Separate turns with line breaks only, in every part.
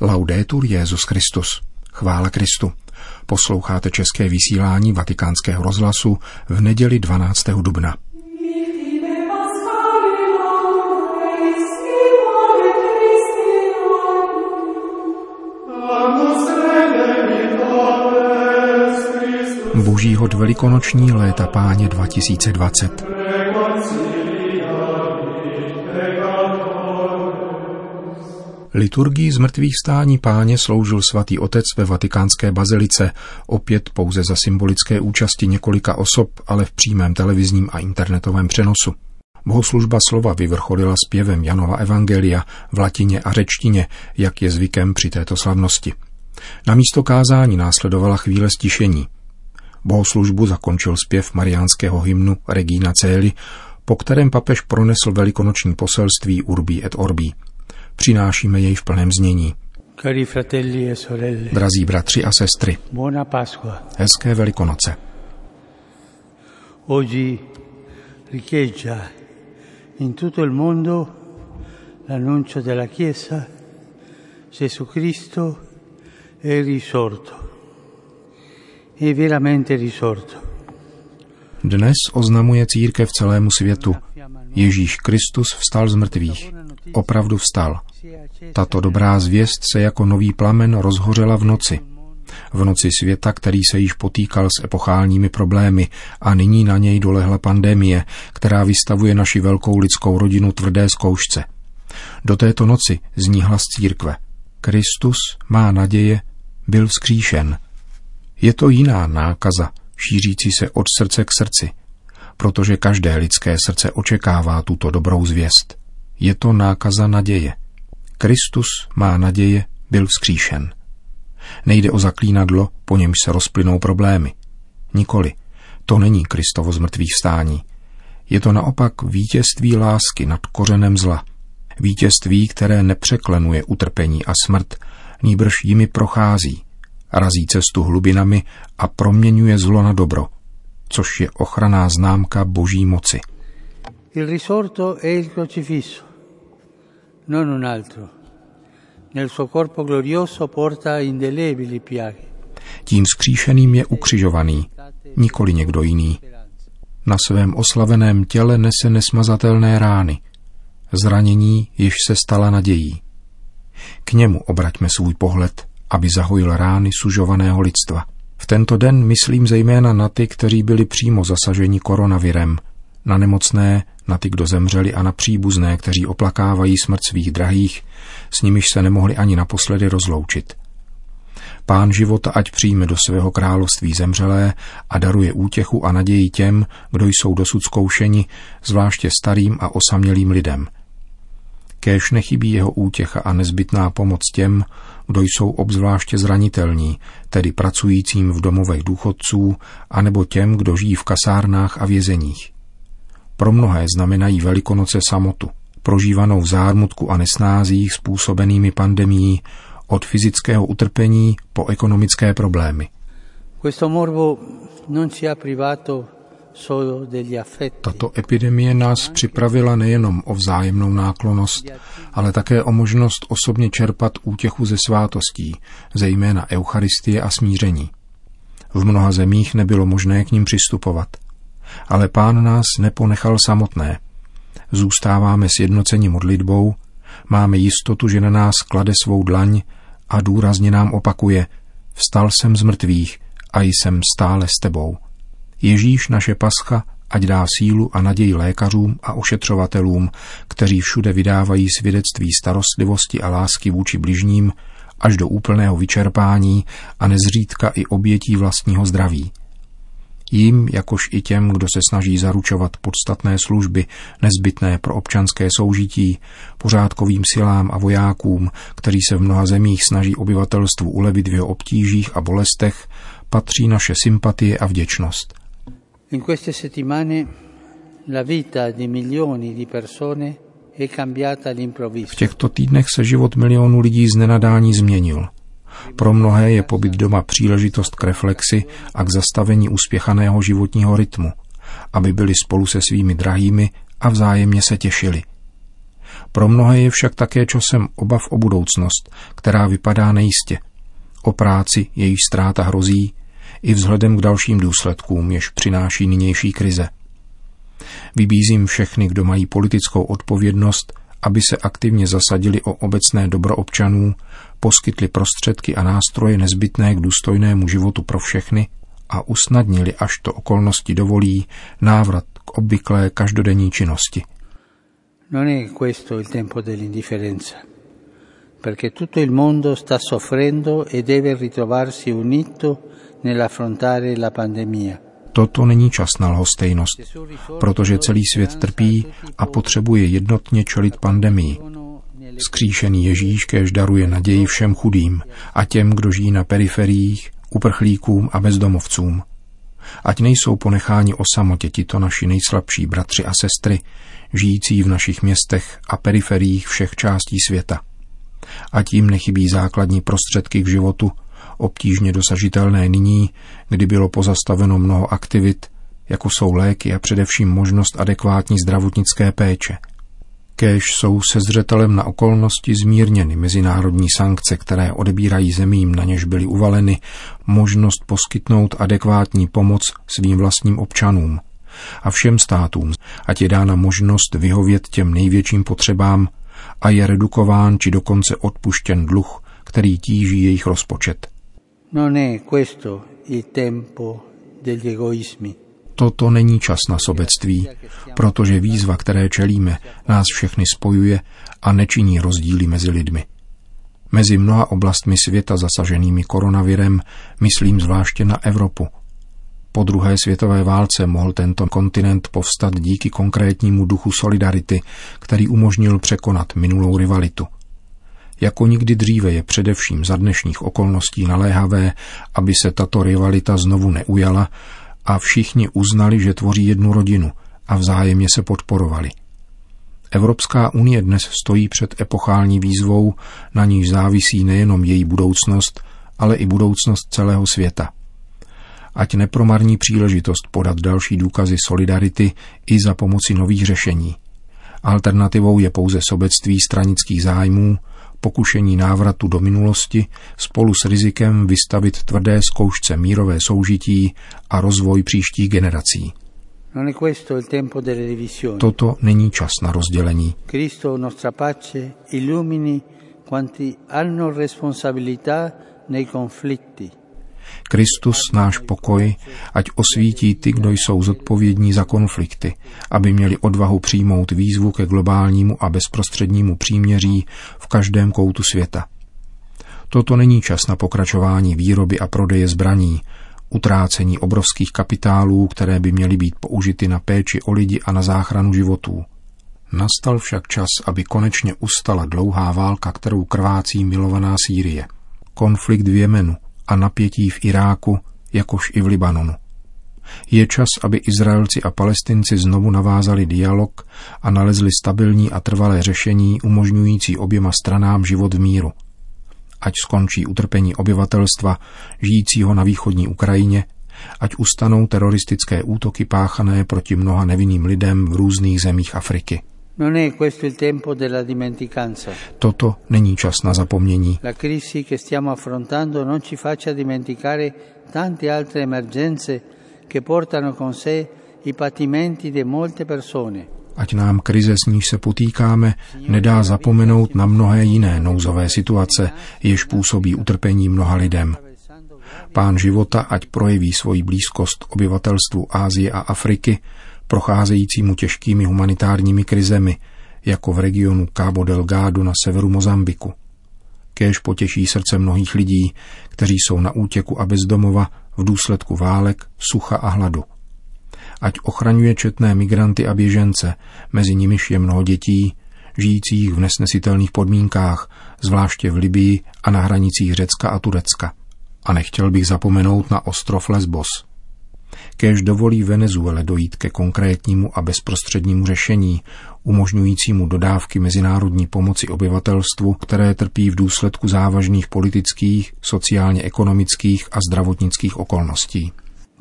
Laudetur Jezus Christus. Chvála Kristu. Posloucháte české vysílání Vatikánského rozhlasu v neděli 12. dubna. Božího velikonoční léta páně 2020. Liturgii z mrtvých stání páně sloužil svatý otec ve vatikánské bazilice, opět pouze za symbolické účasti několika osob, ale v přímém televizním a internetovém přenosu. Bohoslužba slova vyvrcholila zpěvem Janova Evangelia v latině a řečtině, jak je zvykem při této slavnosti. Na místo kázání následovala chvíle stišení. Bohoslužbu zakončil zpěv mariánského hymnu Regina Celi, po kterém papež pronesl velikonoční poselství Urbi et Orbi – přinášíme jej v plném znění.
E
Drazí bratři a sestry, hezké velikonoce.
Oggi riecheggia in tutto il mondo l'annuncio della Chiesa Gesù Cristo è risorto. È veramente risorto.
Dnes oznamuje církev celému světu. Ježíš Kristus vstal z mrtvých. Opravdu vstal. Tato dobrá zvěst se jako nový plamen rozhořela v noci. V noci světa, který se již potýkal s epochálními problémy a nyní na něj dolehla pandemie, která vystavuje naši velkou lidskou rodinu tvrdé zkoušce. Do této noci zní hlas církve. Kristus má naděje, byl vzkříšen. Je to jiná nákaza, šířící se od srdce k srdci, protože každé lidské srdce očekává tuto dobrou zvěst. Je to nákaza naděje. Kristus má naděje, byl vzkříšen. Nejde o zaklínadlo, po němž se rozplynou problémy. Nikoli. To není Kristovo zmrtvých vstání. Je to naopak vítězství lásky nad kořenem zla. Vítězství, které nepřeklenuje utrpení a smrt, nýbrž jimi prochází, razí cestu hlubinami a proměňuje zlo na dobro, což je ochraná známka boží moci.
Il risorto è il crocifisso non un altro. Nel suo corpo glorioso porta indelebili piaghe.
Tím skříšeným je ukřižovaný, nikoli někdo jiný. Na svém oslaveném těle nese nesmazatelné rány. Zranění již se stala nadějí. K němu obraťme svůj pohled, aby zahojil rány sužovaného lidstva. V tento den myslím zejména na ty, kteří byli přímo zasaženi koronavirem, na nemocné, na ty, kdo zemřeli a na příbuzné, kteří oplakávají smrt svých drahých, s nimiž se nemohli ani naposledy rozloučit. Pán života ať přijme do svého království zemřelé a daruje útěchu a naději těm, kdo jsou dosud zkoušeni, zvláště starým a osamělým lidem. Kéž nechybí jeho útěcha a nezbytná pomoc těm, kdo jsou obzvláště zranitelní, tedy pracujícím v domovech důchodců, anebo těm, kdo žijí v kasárnách a vězeních. Pro mnohé znamenají Velikonoce samotu, prožívanou v zármutku a nesnázích způsobenými pandemií od fyzického utrpení po ekonomické problémy. Tato epidemie nás připravila nejenom o vzájemnou náklonost, ale také o možnost osobně čerpat útěchu ze svátostí, zejména Eucharistie a smíření. V mnoha zemích nebylo možné k ním přistupovat – ale pán nás neponechal samotné. Zůstáváme sjednoceni modlitbou, máme jistotu, že na nás klade svou dlaň a důrazně nám opakuje Vstal jsem z mrtvých a jsem stále s tebou. Ježíš naše pascha ať dá sílu a naději lékařům a ošetřovatelům, kteří všude vydávají svědectví starostlivosti a lásky vůči bližním, až do úplného vyčerpání a nezřídka i obětí vlastního zdraví jim, jakož i těm, kdo se snaží zaručovat podstatné služby nezbytné pro občanské soužití, pořádkovým silám a vojákům, kteří se v mnoha zemích snaží obyvatelstvu ulevit v jeho obtížích a bolestech, patří naše sympatie a vděčnost. In queste settimane la vita di milioni di persone v těchto týdnech se život milionů lidí z nenadání změnil – pro mnohé je pobyt doma příležitost k reflexi a k zastavení uspěchaného životního rytmu, aby byli spolu se svými drahými a vzájemně se těšili. Pro mnohé je však také časem obav o budoucnost, která vypadá nejistě. O práci, její ztráta hrozí, i vzhledem k dalším důsledkům, jež přináší nynější krize. Vybízím všechny, kdo mají politickou odpovědnost, aby se aktivně zasadili o obecné dobro občanů, poskytli prostředky a nástroje nezbytné k důstojnému životu pro všechny a usnadnili, až to okolnosti dovolí, návrat k obvyklé každodenní činnosti.
Non è questo il tempo dell'indifferenza, perché tutto il mondo sta soffrendo e deve ritrovarsi unito nell'affrontare la pandemia.
Toto není čas na lhostejnost, protože celý svět trpí a potřebuje jednotně čelit pandemii. Skříšený Ježíš kéž daruje naději všem chudým a těm, kdo žijí na periferiích, uprchlíkům a bezdomovcům. Ať nejsou ponecháni o samotě tito naši nejslabší bratři a sestry, žijící v našich městech a periferiích všech částí světa. Ať jim nechybí základní prostředky k životu, obtížně dosažitelné nyní, kdy bylo pozastaveno mnoho aktivit, jako jsou léky a především možnost adekvátní zdravotnické péče. Kéž jsou se zřetelem na okolnosti zmírněny mezinárodní sankce, které odebírají zemím, na něž byly uvaleny, možnost poskytnout adekvátní pomoc svým vlastním občanům a všem státům, ať je dána možnost vyhovět těm největším potřebám a je redukován či dokonce odpuštěn dluh, který tíží jejich rozpočet.
Non è questo il tempo degli egoismi.
Toto není čas na sobectví, protože výzva, které čelíme, nás všechny spojuje a nečiní rozdíly mezi lidmi. Mezi mnoha oblastmi světa zasaženými koronavirem myslím zvláště na Evropu. Po druhé světové válce mohl tento kontinent povstat díky konkrétnímu duchu solidarity, který umožnil překonat minulou rivalitu – jako nikdy dříve je především za dnešních okolností naléhavé, aby se tato rivalita znovu neujala a všichni uznali, že tvoří jednu rodinu a vzájemně se podporovali. Evropská unie dnes stojí před epochální výzvou, na níž závisí nejenom její budoucnost, ale i budoucnost celého světa. Ať nepromarní příležitost podat další důkazy solidarity i za pomoci nových řešení. Alternativou je pouze sobectví stranických zájmů, pokušení návratu do minulosti spolu s rizikem vystavit tvrdé zkoušce mírové soužití a rozvoj příštích generací. Toto není čas na rozdělení. Quanti hanno responsabilità nei conflitti Kristus, náš pokoj, ať osvítí ty, kdo jsou zodpovědní za konflikty, aby měli odvahu přijmout výzvu ke globálnímu a bezprostřednímu příměří v každém koutu světa. Toto není čas na pokračování výroby a prodeje zbraní, utrácení obrovských kapitálů, které by měly být použity na péči o lidi a na záchranu životů. Nastal však čas, aby konečně ustala dlouhá válka, kterou krvácí milovaná Sýrie. Konflikt v Jemenu, a napětí v Iráku, jakož i v Libanonu. Je čas, aby Izraelci a Palestinci znovu navázali dialog a nalezli stabilní a trvalé řešení umožňující oběma stranám život v míru. Ať skončí utrpení obyvatelstva žijícího na východní Ukrajině, ať ustanou teroristické útoky páchané proti mnoha nevinným lidem v různých zemích Afriky. Toto není čas na zapomnění. Ať nám krize, s níž se potýkáme, nedá zapomenout na mnohé jiné nouzové situace, jež působí utrpení mnoha lidem. Pán života ať projeví svoji blízkost obyvatelstvu Ázie a Afriky, procházejícímu těžkými humanitárními krizemi, jako v regionu Cabo Delgado na severu Mozambiku. Kéž potěší srdce mnohých lidí, kteří jsou na útěku a bezdomova v důsledku válek, sucha a hladu. Ať ochraňuje četné migranty a běžence, mezi nimiž je mnoho dětí, žijících v nesnesitelných podmínkách, zvláště v Libii a na hranicích Řecka a Turecka. A nechtěl bych zapomenout na ostrov Lesbos – Kéž dovolí Venezuele dojít ke konkrétnímu a bezprostřednímu řešení, umožňujícímu dodávky mezinárodní pomoci obyvatelstvu, které trpí v důsledku závažných politických, sociálně-ekonomických a zdravotnických okolností.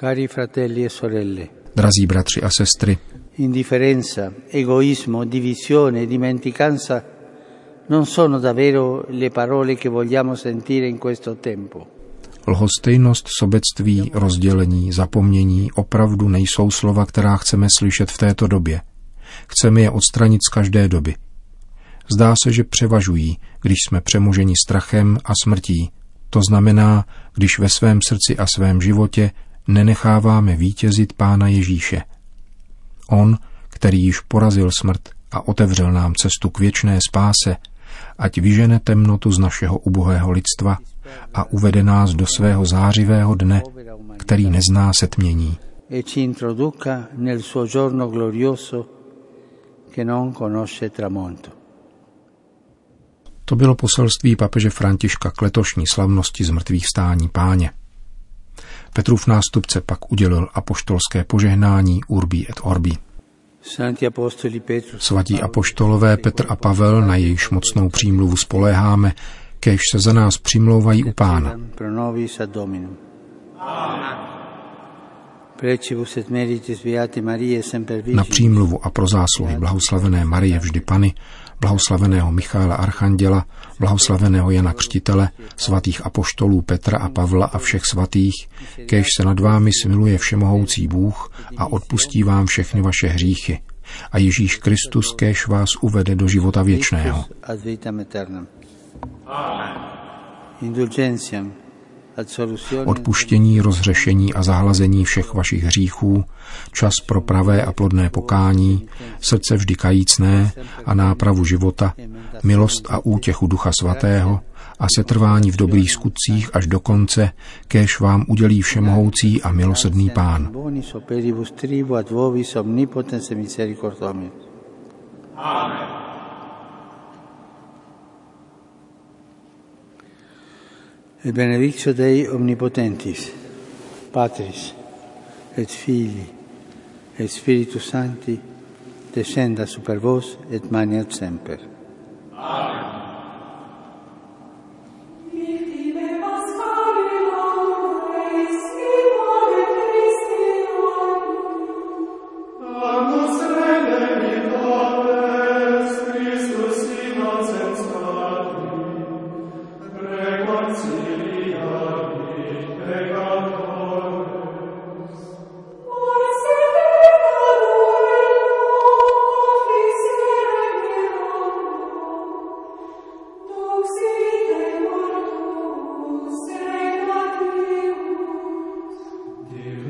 Cari fratelli e sorelle,
Drazí bratři a sestry,
Indifferenza, egoismo, divisione, dimenticanza non sono davvero le parole che vogliamo sentire in questo tempo.
Lhostejnost, sobectví, rozdělení, zapomnění opravdu nejsou slova, která chceme slyšet v této době. Chceme je odstranit z každé doby. Zdá se, že převažují, když jsme přemoženi strachem a smrtí. To znamená, když ve svém srdci a svém životě nenecháváme vítězit Pána Ježíše. On, který již porazil smrt a otevřel nám cestu k věčné spáse, ať vyžene temnotu z našeho ubohého lidstva a uvede nás do svého zářivého dne, který nezná setmění.
E.
To bylo poselství papeže Františka k letošní slavnosti zmrtvých stání páně. Petrův nástupce pak udělil apoštolské požehnání Urbi et Orbi. Svatí apoštolové Petr a Pavel, na jejichž mocnou přímluvu spoléháme, kež se za nás přimlouvají u Pána. Na přímluvu a pro zásluhy blahoslavené Marie vždy Pany, blahoslaveného Michála Archanděla, blahoslaveného Jana Křtitele, svatých apoštolů Petra a Pavla a všech svatých, kež se nad vámi smiluje všemohoucí Bůh a odpustí vám všechny vaše hříchy. A Ježíš Kristus kéž vás uvede do života věčného. Odpuštění, rozřešení a zahlazení všech vašich hříchů, čas pro pravé a plodné pokání, srdce vždy kajícné a nápravu života, milost a útěchu Ducha Svatého a setrvání v dobrých skutcích až do konce, kéž vám udělí všemohoucí a milosedný Pán.
Amen. E benedictio Dei omnipotentis, Patris et Filii et Spiritus Sancti, descenda super vos et maniat semper.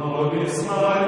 Mnogi znaju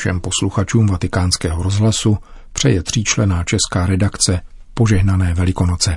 Všem posluchačům vatikánského rozhlasu přeje tříčlená česká redakce požehnané Velikonoce.